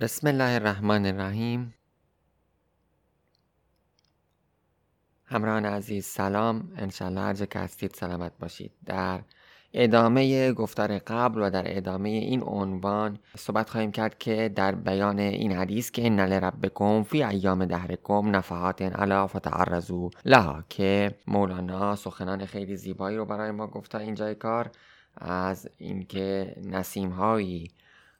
بسم الله الرحمن الرحیم. همراهان عزیز سلام. انشالله هر جا که هستید سلامت باشید. در ادامه گفتار قبل و در ادامه این عنوان صحبت خواهیم کرد که در بیان این حدیث که ان لربکم فی ایام دهرکم نفحات علا فتعرضوا لها که مولانا سخنان خیلی زیبایی رو برای ما گفته اینجای کار. از اینکه نسیم هایی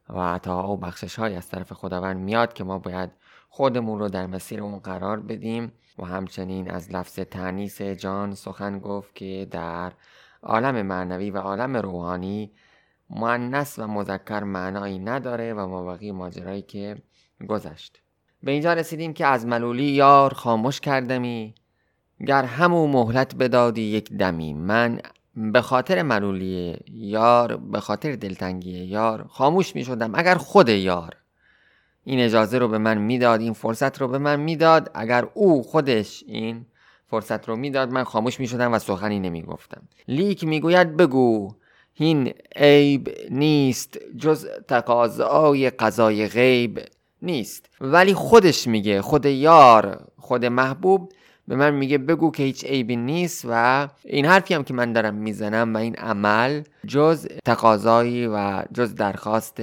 و عطاها و بخشش های از طرف خداوند میاد که ما باید خودمون رو در مسیر اون قرار بدیم. و همچنین از لفظ تنیس جان سخن گفت که در عالم معنوی و عالم روحانی معنس و مذکر معنایی نداره و مابقی ماجرایی که گذشت. به اینجا رسیدیم که از ملولی یار خاموش کردمی. گر همو مهلت بدادی یک دمی. من به خاطر ملولی یار به خاطر دلتنگی یار خاموش می شدم اگر خود یار این اجازه رو به من می‌داد این فرصت رو به من می‌داد اگر او خودش این فرصت رو می‌داد من خاموش می شدم و سخنی نمی گفتم لیک می‌گوید بگو این عیب نیست جز تقاضای قضای غیب نیست. ولی خودش میگه خود یار خود محبوب به من میگه بگو که هیچ عیبی نیست و این حرفی هم که من دارم می‌زنم و این عمل جز تقاضایی و جز درخواست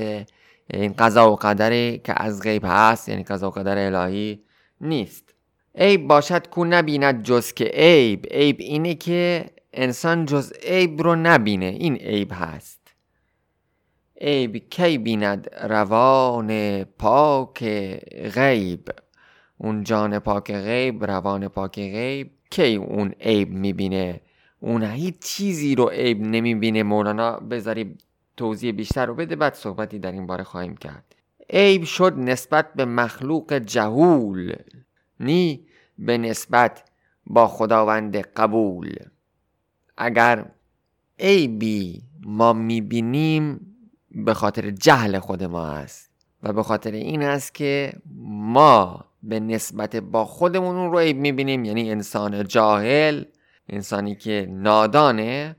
این قضا و قدری که از غیب هست یعنی قضا و قدر الهی نیست. عیب باشد کو نبیند جز که عیب. عیب اینه که انسان جز عیب رو نبینه. این عیب هست. عیب کی بیند؟ روان پاک غیب. اون جان پاک غیب روان پاک غیب کی اون عیب می‌بینه؟ اون هیچ چیزی رو عیب نمی‌بینه. مولانا بذاری توضیح بیشتر رو بده بعد صحبتی در این باره خواهیم کرد. عیب شد نسبت به مخلوق جهول نی به نسبت با خداوند قبول. اگر عیبی ما می‌بینیم به خاطر جهل خود ما است و به خاطر این است که ما به نسبت با خودمون اون رو عیب می‌بینیم. یعنی انسان جاهل انسانی که نادانه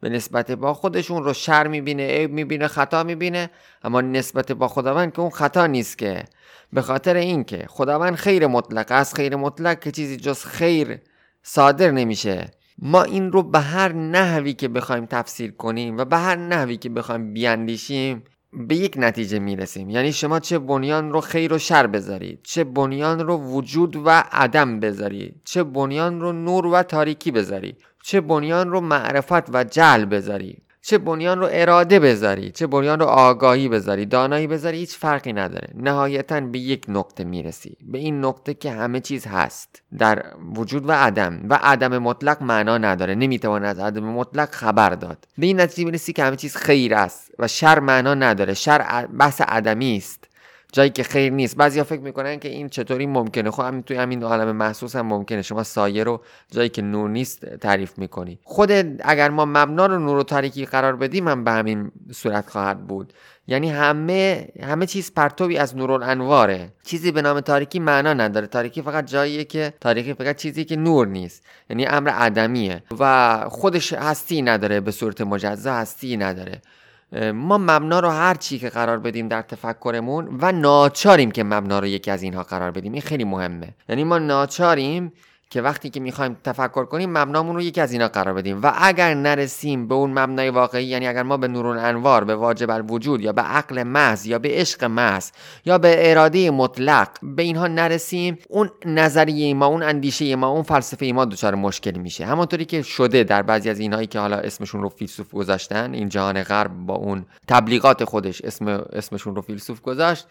به نسبت با خودشون رو شر می‌بینه عیب می‌بینه خطا می‌بینه. اما نسبت با خداوند که اون خطا نیست که. به خاطر اینکه خداوند خیر مطلق است خیر مطلق که چیزی جز خیر صادر نمیشه. ما این رو به هر نحوی که بخوایم تفسیر کنیم و به هر نحوی که بخوایم بیاندیشیم به یک نتیجه می‌رسیم. یعنی شما چه بنیان رو خیر و شر بذارید چه بنیان رو وجود و عدم بذارید چه بنیان رو نور و تاریکی بذارید چه بنیان رو معرفت و جل بذاری چه بنیان رو اراده بذاری چه بنیان رو آگاهی بذاری دانایی بذاری هیچ فرقی نداره. نهایتا به یک نقطه می‌رسی. به این نقطه که همه چیز هست در وجود و عدم و عدم مطلق معنا نداره. نمی‌توان از عدم مطلق خبر داد. به این نتیجه می‌رسی که همه چیز خیر است و شر معنا نداره. شر بحث عدمی است. جایی که خیر نیست. بعضیا فکر می‌کنن که این چطوری ممکنه. خب همین توی همین عالم محسوس هم ممکنه. شما سایه رو جایی که نور نیست تعریف می‌کنی. خود اگر ما مبنا رو نور و تاریکی قرار بدیم هم به همین صورت خواهد بود. یعنی همه همه چیز پرتوی از نورالانواره. چیزی به نام تاریکی معنا نداره. تاریکی فقط جاییه که تاریکی فقط چیزی که نور نیست. یعنی امر عدمیه. و خودش هستی نداره. به صورت مجزا هستی نداره. ما مبنا رو هر چی که قرار بدیم در تفکرمون و ناچاریم که مبنا رو یکی از اینها قرار بدیم. این خیلی مهمه. یعنی ما ناچاریم که وقتی که می‌خوایم تفکر کنیم مبنامون رو یکی از اینا قرار بدیم. و اگر نرسیم به اون مبنای واقعی یعنی اگر ما به نور انوار به واجب الوجود یا به عقل محض یا به عشق محض یا به اراده مطلق به اینها نرسیم اون نظریه ما اون اندیشه ما اون فلسفه ما دچار مشکلی میشه. همونطوری که شده در بعضی از اینهایی که حالا اسمشون رو فیلسوف گذاشتن این جهان غرب با اون تبلیغات خودش اسم اسمشون رو فیلسوف گذاشت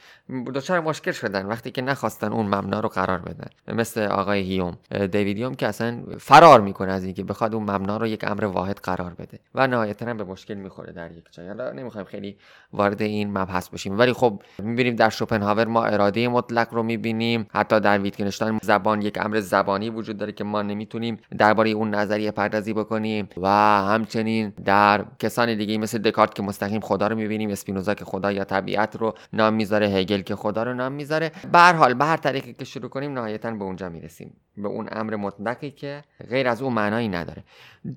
دچار مشکل شدن وقتی که نخواستن اون مبنا رو قرار بدن. مثل آقای هیوم. دیویدیوم که اصلا فرار می‌کنه از اینکه بخواد اون مبنا رو یک امر واحد قرار بده و نهایتا به مشکل می‌خوره در یک جای. حالا نمی‌خوایم خیلی وارد این مبحث بشیم ولی خب می‌بینیم در شوپنهاور ما اراده مطلق رو می‌بینیم. حتی در ویتگنشتاین زبان یک امر زبانی وجود داره که ما نمی‌تونیم درباره اون نظریه پردازی بکنیم. و همچنین در کسان دیگه مثل دکارت که مستقیم خدا رو می‌بینیم اسپینوزا که خدا یا طبیعت رو نام می‌ذاره هگل که خدا رو نام می‌ذاره. به هر حال به هر طریقی که شروع کنیم نهایتا به اونجا می‌رسیم. به اون امر مطلقی که غیر از اون معنایی نداره.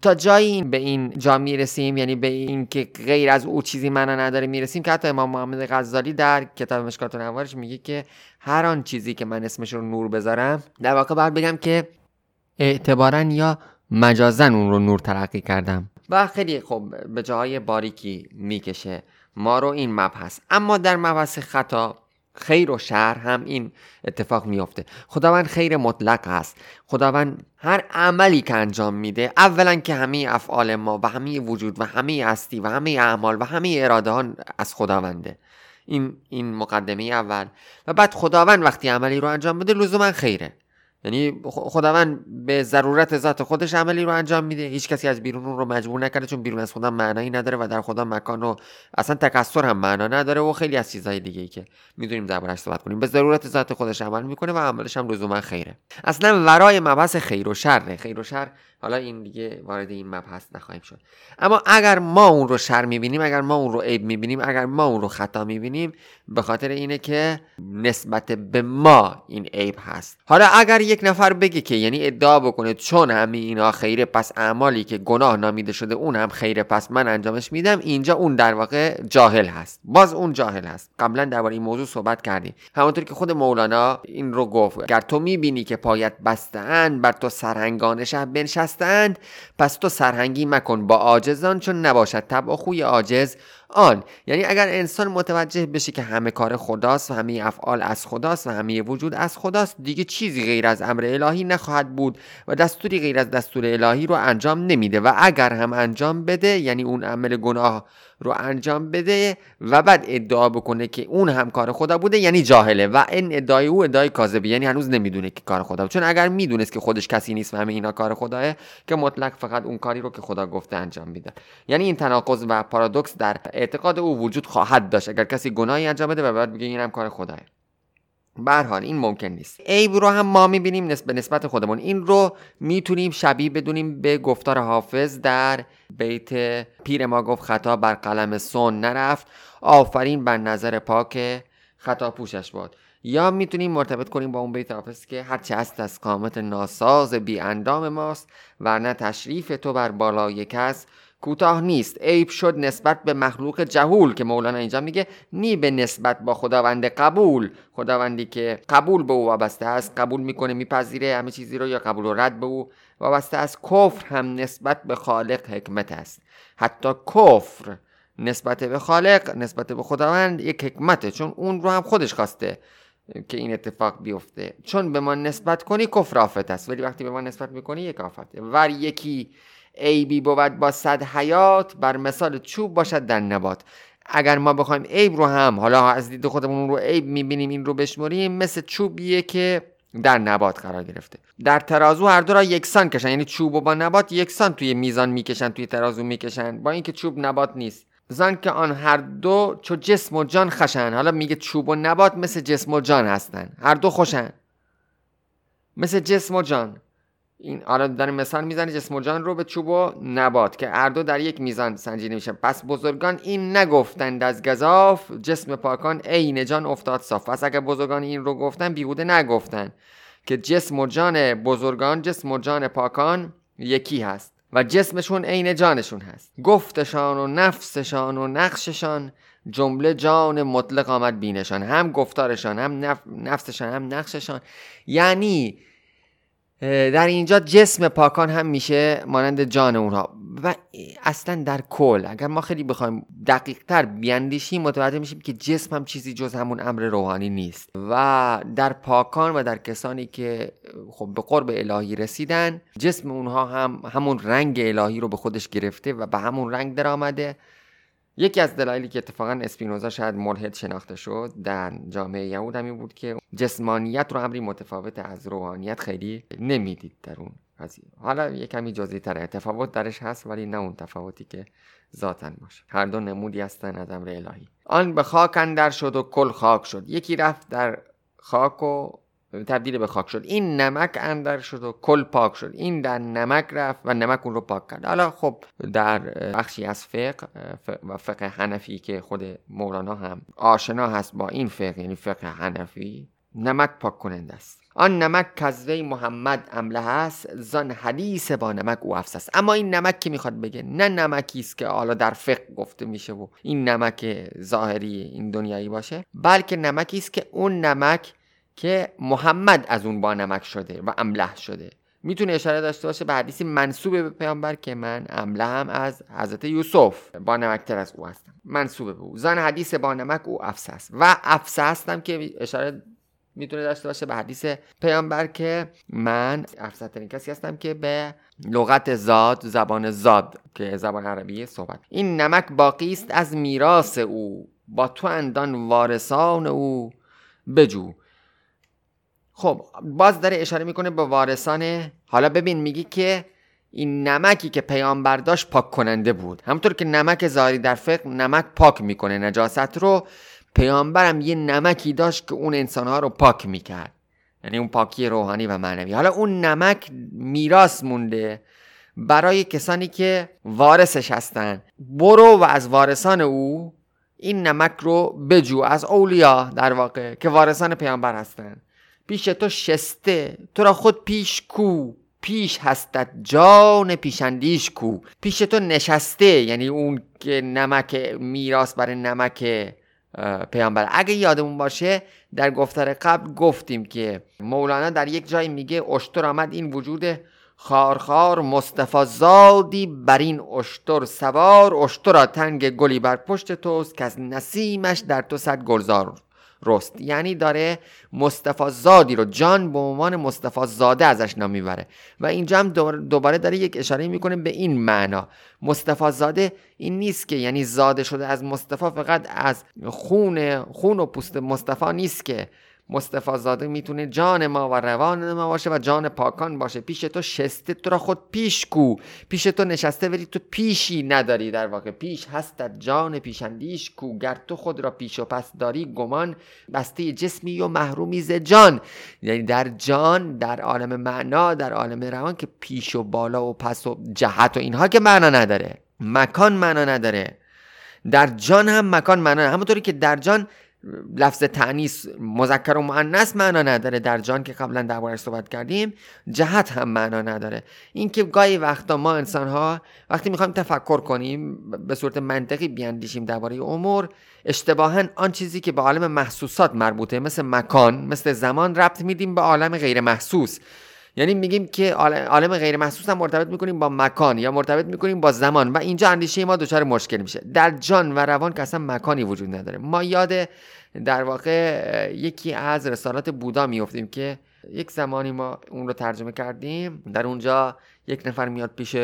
تا جایی به این جا می‌رسیم یعنی به این که غیر از او چیزی معنا نداره می‌رسیم که حتی امام محمد غزالی در کتاب مشکات نوارش میگه که هر آن چیزی که من اسمش رو نور بذارم در واقع باید بگم که اعتبارا یا مجازن اون رو نور ترقی کردم. و خیلی خب به جاهای باریکی می‌کشه. ما رو این مبحث. اما در مبحث خطا خیر و شر هم این اتفاق میافته. خداوند خیر مطلق است. خداوند هر عملی که انجام میده اولا که همه افعال ما و همه وجود و همه هستی و همه اعمال و همه اراده ها از خداونده. این این مقدمه اول. و بعد خداوند وقتی عملی رو انجام بده لزوما خیره. یعنی خداوند به ضرورت ذات خودش عملی رو انجام میده. هیچ کسی از بیرون اون رو مجبور نکرده چون بیرون از خدا معنایی نداره و در خدا مکان و اصلا تکسر هم معنا نداره و خیلی از چیزهای دیگه ای که می‌دونیم دربارش صحبت کنیم. به ضرورت ذات خودش عمل می‌کنه و عملش هم لزوما خیره. اصلا ورای مبحث خیر و شره. خیر و شر حالا این دیگه وارد این مبحث نخواهیم شد. اما اگر ما اون رو شر می‌بینیم اگر ما اون رو عیب می‌بینیم اگر ما اون رو خطا می‌بینیم به خاطر اینه که نسبت به ما این عیب هست. حالا اگر یک نفر بگه که یعنی ادعا بکنه چون همه اینا خیره پس اعمالی که گناه نامیده شده اون هم خیره پس من انجامش میدم. اینجا اون در واقع جاهل هست. باز اون جاهل هست. قبلا درباره این موضوع صحبت کردیم. همونطور که خود مولانا این رو گفت اگر تو می‌بینی که پایت بستن بر تو سرهنگان شب بنشستند پس تو سرهنگی مکن با عاجزان چون نباشد طبع خوی عاجز. آن یعنی اگر انسان متوجه بشه که همه کار خداست و همه افعال از خداست و همه وجود از خداست دیگه چیزی غیر از امر الهی نخواهد بود و دستوری غیر از دستور الهی رو انجام نمیده و اگر هم انجام بده یعنی اون عمل گناه رو انجام بده و بعد ادعا بکنه که اون هم کار خدا بوده یعنی جاهله. و این ادعای او ادعای کاذبه یعنی هنوز نمی‌دونه که کار خدا بود. چون اگر می‌دونست که خودش کسی نیست و همه اینا کار خداه که مطلق فقط اون کاری رو که خدا گفته انجام میده. یعنی این تناقض و پارادوکس در اعتقاد او وجود خواهد داشت. اگر کسی گناهی انجام بده و بعد بگه اینم کار خداه. حال این ممکن نیست. عیب رو هم ما می‌بینیم به نسبت خودمون. این رو می‌تونیم شبیه بدونیم به گفتار حافظ در بیت پیر ما گفت خطا بر قلم سون نرفت. آفرین بر نظر پاک خطا پوشش باد. یا می‌تونیم مرتبط کنیم با اون بیت حافظ که هرچه هست از قامت ناساز بی اندام ماست ورنه تشریف تو بر بالای کس کوتاه نیست. عیب شد نسبت به مخلوق جهول که مولانا اینجا میگه نی به نسبت با خداوند قبول. خداوندی که قبول به او وابسته است قبول می‌کنه میپذیره همه چیزی رو یا قبول و رد به او وابسته است. کفر هم نسبت به خالق حکمت است. حتی کفر نسبت به خالق نسبت به خداوند یک حکمته چون اون رو هم خودش خواسته که این اتفاق بیفته. چون به ما نسبت کنی کفر آفت است. ولی وقتی به ما نسبت می‌کنی یک آفته. ور یکی عیبی بود با صد حیات بر مثال چوب باشد در نبات. اگر ما بخوایم عیب رو هم حالا از دید خودمون رو عیب می‌بینیم این رو بشمریم مثل چوبیه که در نبات قرار گرفته. در ترازو هر دو را یکسان کشن یعنی چوب و با نبات یکسان توی میزان می‌کشن توی ترازو می‌کشن. با اینکه چوب نبات نیست. زن که آن هر دو چو جسم و جان خشن. حالا میگه چوب و نبات مثل جسم و جان هستن. هر دو خوشن. مثل جسم و جان. این حالا داره مثال می‌زنه جسم و جان رو به چوب و نبات که هر دو در یک میزان سنجیده میشه پس بزرگان این نگفتند از گذاف جسم پاکان عین جان افتاد صاف. پس اگر بزرگان این رو گفتن بیهوده نگفتن که جسم و جان بزرگان جسم و جان پاکان یکی هست و جسمشون عین جانشون هست. گفتشان و نفسشان و نقششان جمله جان مطلق آمد بینشان. هم گفتارشان هم نفسشان هم نقششان. یعنی در اینجا جسم پاکان هم میشه مانند جان اونها. و اصلا در کل اگر ما خیلی بخوایم دقیق تر بیاندیشیم متوجه میشیم که جسم هم چیزی جز همون امر روحانی نیست. و در پاکان و در کسانی که خب به قرب الهی رسیدن جسم اونها هم همون رنگ الهی رو به خودش گرفته و به همون رنگ در آمده یکی از دلایلی که اتفاقا اسپینوزا شاید ملحد شناخته شد در جامعه یهود همین بود که جسمانیت رو امری متفاوت از روحانیت خیلی نمی‌دید در اون قضیه. حالا یه کمی جزئی تره تفاوت درش هست ولی نه اون تفاوتی که ذاتن باشه. هر دو نمودی هستن از امر الهی. آن به خاک اندر شد و کل خاک شد. یکی رفت در خاک و تبدیل به خاک شد. این نمک اندر شد و کل پاک شد. این در نمک رفت و نمک اون رو پاک کرد. حالا خب در بخشی از فقه و فقه حنفی که خود مولانا هم آشنا هست با این فقه یعنی فقه حنفی نمک پاک کننده است. آن نمک کزوی محمد عمله است زان حدیث با نمک او افس است. اما این نمک که می‌خواد بگه نه نمکی است که حالا در فقه گفته میشه و این نمک ظاهری این دنیایی باشه بلکه نمکی است که اون نمک که محمد از اون با نمک شده و امله شده. می‌تونه اشاره داشته باشه به حدیثی منصوب به پیامبر که من امله هم از حضرت یوسف. با نمکتر از او هستم. منصوب به او. زن حدیث با نمک او افس است. و افس هستم که اشاره می‌تونه داشته باشه به حدیث پیامبر که من افسرترین کسی هستم که به لغت زاد زبان زاد که زبان عربی صحبت. این نمک باقی است از میراث او. با تو اندان وارثان او. بجو. خب باز داره اشاره می‌کنه به وارثان. حالا ببین میگی که این نمکی که پیامبر داشت پاک کننده بود. همونطور که نمک زاری در فقه نمک پاک می‌کنه نجاست رو. پیامبرم یه نمکی داشت که اون انسانها رو پاک می‌کرد. یعنی اون پاکی روحانی و معنوی. حالا اون نمک میراث مونده برای کسانی که وارثش هستن. برو و از وارثان او این نمک رو بجو. از اولیا در واقع که وارثان پیامبر هستن. پیش تو شسته. تو را خود پیش کو. پیش هستت جان پیشندیش کو. پیش تو نشسته. یعنی اون که نمک میراث برای نمک پیامبر. اگه یادمون باشه در گفتار قبل گفتیم که مولانا در یک جای میگه اشتر آمد این وجود خارخار مصطفی زادی بر این اشتر سوار. اشتر تنگ گلی بر پشت توست که از نسیمش در تو صد گلزار رست یعنی داره مصطفی زادی رو جان به عنوان مصطفی زاده ازش نام می‌بره. و اینجا هم دوباره داره یک اشاره می‌کنه به این معنا. مصطفی زاده این نیست که یعنی زاده شده از مصطفی فقط از خون خون و پوست مصطفی نیست که مصطفی زاده می‌تونه جان ما و روان ما باشه و جان پاکان باشه. پیش تو شسته تو را خود پیش کو. پیش تو نشسته ولی تو پیشی نداری. در واقع پیش هستت جان پیشندیش کو. گر تو خود را پیش و پس داری گمان بسته جسمی و محرومی ز جان. یعنی در جان در عالم معنا در عالم روان که پیش و بالا و پس و جهت و اینها که معنا نداره. مکان معنا نداره. در جان هم مکان معنا همونطوری که در جان لفظ تعنیس مذکر و مؤنث معنا نداره. در جان که قبلا دربارش صحبت کردیم جهت هم معنا نداره. اینکه گاهی وقتا ما انسان ها وقتی می‌خوایم تفکر کنیم به صورت منطقی بیاندیشیم درباره امور اشتباها آن چیزی که به عالم محسوسات مربوطه مثل مکان مثل زمان ربط میدیم به عالم غیر محسوس یعنی میگیم که عالم غیر محسوس هم مرتبط می‌کنیم با مکان یا مرتبط می‌کنیم با زمان و اینجا اندیشه ما دچار مشکل میشه. در جان و روان که اصلا مکانی وجود نداره. ما یاد در واقع یکی از رسالات بودا میفتیم که یک زمانی ما اون رو ترجمه کردیم. در اونجا یک نفر میاد پیش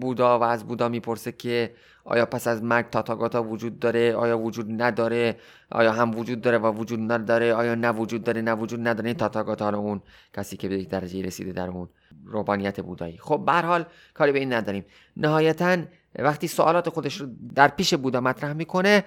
بودا و از بودا می‌پرسه که آیا پس از مرگ تاتاگاتا وجود داره؟ آیا وجود نداره؟ آیا هم وجود داره و وجود نداره؟ آیا نه وجود داره نه وجود نداره؟ تاتاگاتا اون کسی که به یک درجه رسیده در اون روبانیت بودایی. خب به حال کاری به این نداریم. نهایتا وقتی سوالات خودش رو در پیش بودا مطرح می‌کنه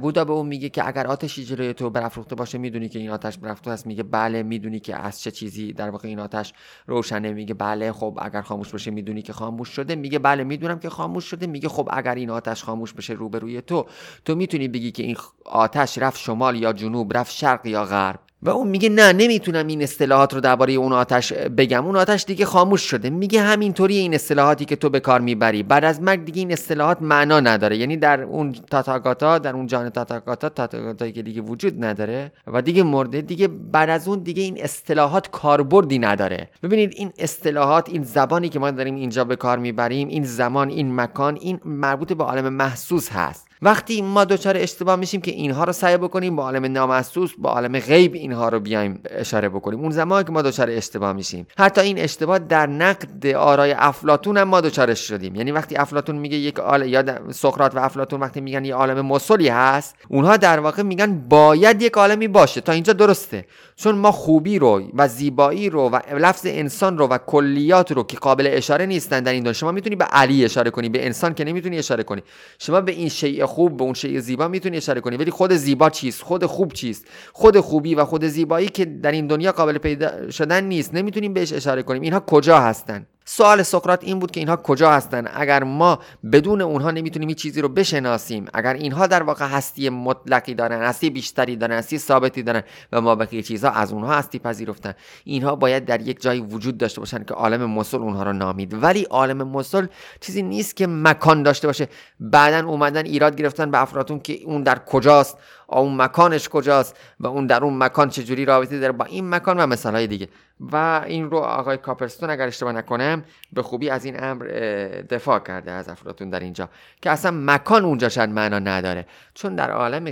بودا به اون میگه که اگر آتشی جلوی تو برافروخته باشه می‌دونی که این آتش برافروخته است. میگه بله می‌دونی که از چه چیزی در واقع این آتش روشنه. میگه بله خب اگر خاموش باشه می‌دونی که خاموش شده. میگه بله می‌دونم که خاموش شده. میگه خب اگر این آتش خاموش بشه روبروی تو تو می‌تونی بگی که این آتش رفت شمال یا جنوب رفت شرق یا غرب. و اون میگه نه نمی‌تونم این اصطلاحات رو درباره اون آتش بگم. اون آتش دیگه خاموش شده. میگه همینطوری این اصطلاحاتی که تو به کار می‌بری. بعد از مرگ دیگه این اصطلاحات معنا نداره. یعنی در اون تاتاگاتا در اون جان تاتاگاتا تاتاگاتایی که دیگه وجود نداره و دیگه مرده دیگه بعد از اون دیگه این اصطلاحات کاربردی نداره. ببینید این اصطلاحات این زبانی که ما داریم اینجا به کار می‌بریم این زمان این مکان این مربوط به عالم محسوس هست. وقتی ما دچار اشتباه میشیم که اینها رو سعی بکنیم با عالم نامحسوس با عالم غیب اینها رو بیایم اشاره بکنیم. اون زمان که ما دچار اشتباه میشیم. حتی این اشتباه در نقد آرای افلاتون هم ما دچارش شدیم. یعنی وقتی افلاتون میگه یک آل یا سقراط و افلاتون وقتی میگن یه عالم مسلی هست اونها در واقع میگن باید یک عالمی باشه. تا اینجا درسته. چون ما خوبی رو و زیبایی رو و لفظ انسان رو و کلیات رو که قابل اشاره نیستن در این دنیا شما می‌تونی به علی اشاره کنی به انسان که نمی‌تونی اشاره کنی. شما به این شیء خوب به اون شیء زیبا می‌تونی اشاره کنی. ولی خود زیبا چیست؟ خود خوب چیست؟ خود خوبی و خود زیبایی که در این دنیا قابل پیدا شدن نیست. نمی‌تونیم بهش اشاره کنیم. اینها کجا هستن؟ سوال سقراط این بود که اینها کجا هستن؟ اگر ما بدون اونها نمی‌تونیم این چیزی رو بشناسیم اگر اینها در واقع هستی مطلقی دارن هستی بیشتری دارن هستی ثابتی دارن و ما بقیه چیزها از اونها هستی پذیرفتن اینها باید در یک جایی وجود داشته باشن که عالم مسل اونها رو نامید. ولی عالم مسل چیزی نیست که مکان داشته باشه. بعدا اومدن ایراد گرفتن به افراتون که اون در کجاست. اون مکانش کجاست؟ و اون در اون مکان چجوری رابطه داره؟ با این مکان و مثال های دیگه. و این رو آقای کاپرستون اگر اشتباه نکنم به خوبی از این امر دفاع کرده از افراتون در اینجا. که اصلا مکان اونجا شاید معنا نداره. چون در عالم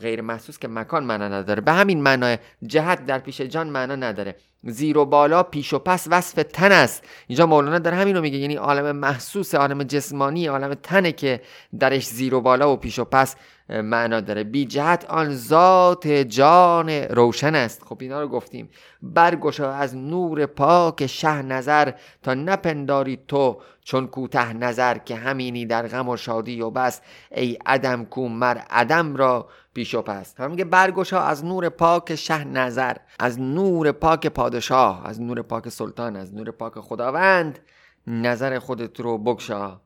غیر محسوس که مکان معنا نداره. به همین معنای جهت در پیش جان معنا نداره. زیر و بالا پیش و پس وصف تن است. اینجا مولانا در همین رو میگه یعنی عالم محسوس عالم جسمانی عالم تنه که درش زیر و بالا و پیش و پس معنا داره. بی جهت آن ذات جان روشن است. خب اینا رو گفتیم. برگشا از نور پاک شه نظر تا نپنداری تو چون کوته نظر که همینی در غم و شادی و بس. ای عدم کو مر عدم را پیش و پس میگه برگشا از نور پاک شه نظر از نور پاک پادشاه از نور پاک سلطان از نور پاک خداوند نظر خودت رو بگشا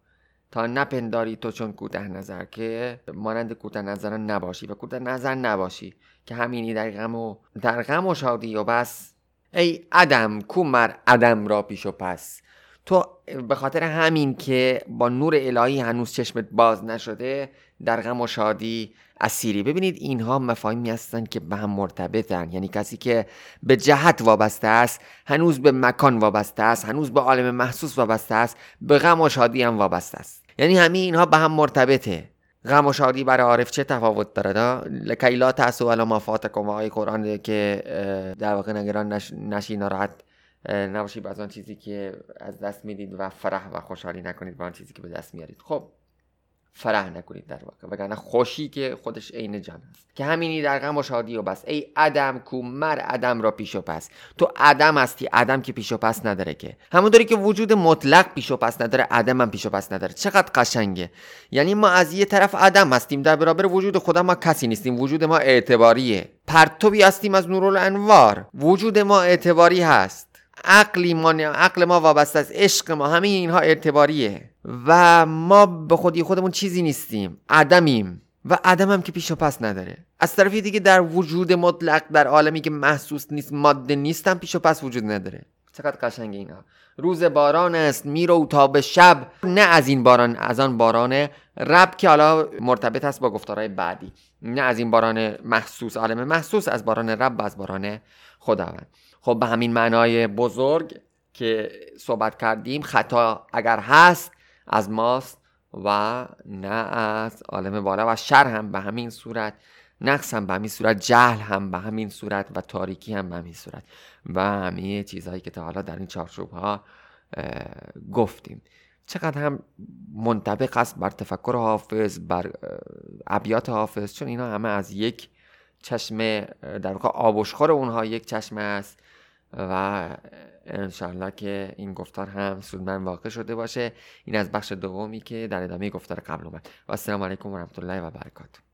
تا نپنداری تو چون کوته نظر که مانند کوته نظران نباشی و کوته نظر نباشی که همینی در غم و در غم و شادی و بس. ای عدم کو مر عدم را پیش و پس تو به خاطر همین که با نور الهی هنوز چشمت باز نشده در غم و شادی اسیری. ببینید اینها مفاهیمی هستند که به هم مرتبطن. یعنی کسی که به جهت وابسته است هنوز به مکان وابسته است هنوز به عالم محسوس وابسته است به غم و شادی هم وابسته است. یعنی همه اینها به هم مرتبطه. غم و شادی برای عارف چه تفاوت داره لکی لا تاسو علی ما فاتکم آیه قرآن که در واقع نگران نش... نشی ناراحت نباشید از آن چیزی که از دست می‌دید و فرح و خوشحالی نکنید با آن چیزی که به دست میارید. خب فرح نکنید در واقع. وگرنه خوشی که خودش عین جان است. که همینی در غم و شادی و بس. ای ادم کو مر ادم را پیش و پس. تو ادم هستی. ادم که پیش و پس نداره که. همونطوری که وجود مطلق پیش و پس نداره ادم هم پیش و پس نداره. چقدر قشنگه. یعنی ما از یه طرف ادم هستیم. در برابر وجود خدا ما کسی نیستیم. وجود ما اعتباریه. پرتوی هستیم از نورالانوار وجود ما اعتباری هست. عقلی ما عقل ما وابسته است. عشق ما. همه اینها اعتباریه. و ما به خودی خودمون چیزی نیستیم عدمیم. و عدم هم که پیش و پس نداره. از طرفی دیگه در وجود مطلق در عالمی که محسوس نیست ماده نیستم پیش و پس وجود نداره. چقدر قشنگ اینا. روز باران است میرو تا به شب. نه از این باران از آن باران رب که حالا مرتبط است با گفتارهای بعدی. نه از این باران محسوس عالم محسوس از باران رب از باران خداوند. خب به همین معنای بزرگ که صحبت کردیم خطا اگر هست از ماست و نه از عالم بالا و شر هم به همین صورت نقص هم به همین صورت جهل هم به همین صورت و تاریکی هم به همین صورت و همه چیزهایی که تا حالا در این چارچوب ها گفتیم. چقدر هم منطبق است بر تفکر حافظ بر ابیات حافظ چون اینا همه از یک چشم در واقع آبشخور اونها یک چشمه است. و انشالله که این گفتار هم سودمند واقع شده باشه. این از بخش دومی که در ادامه گفتار قبل اومد. و السلام علیکم و رحمت الله و برکاته.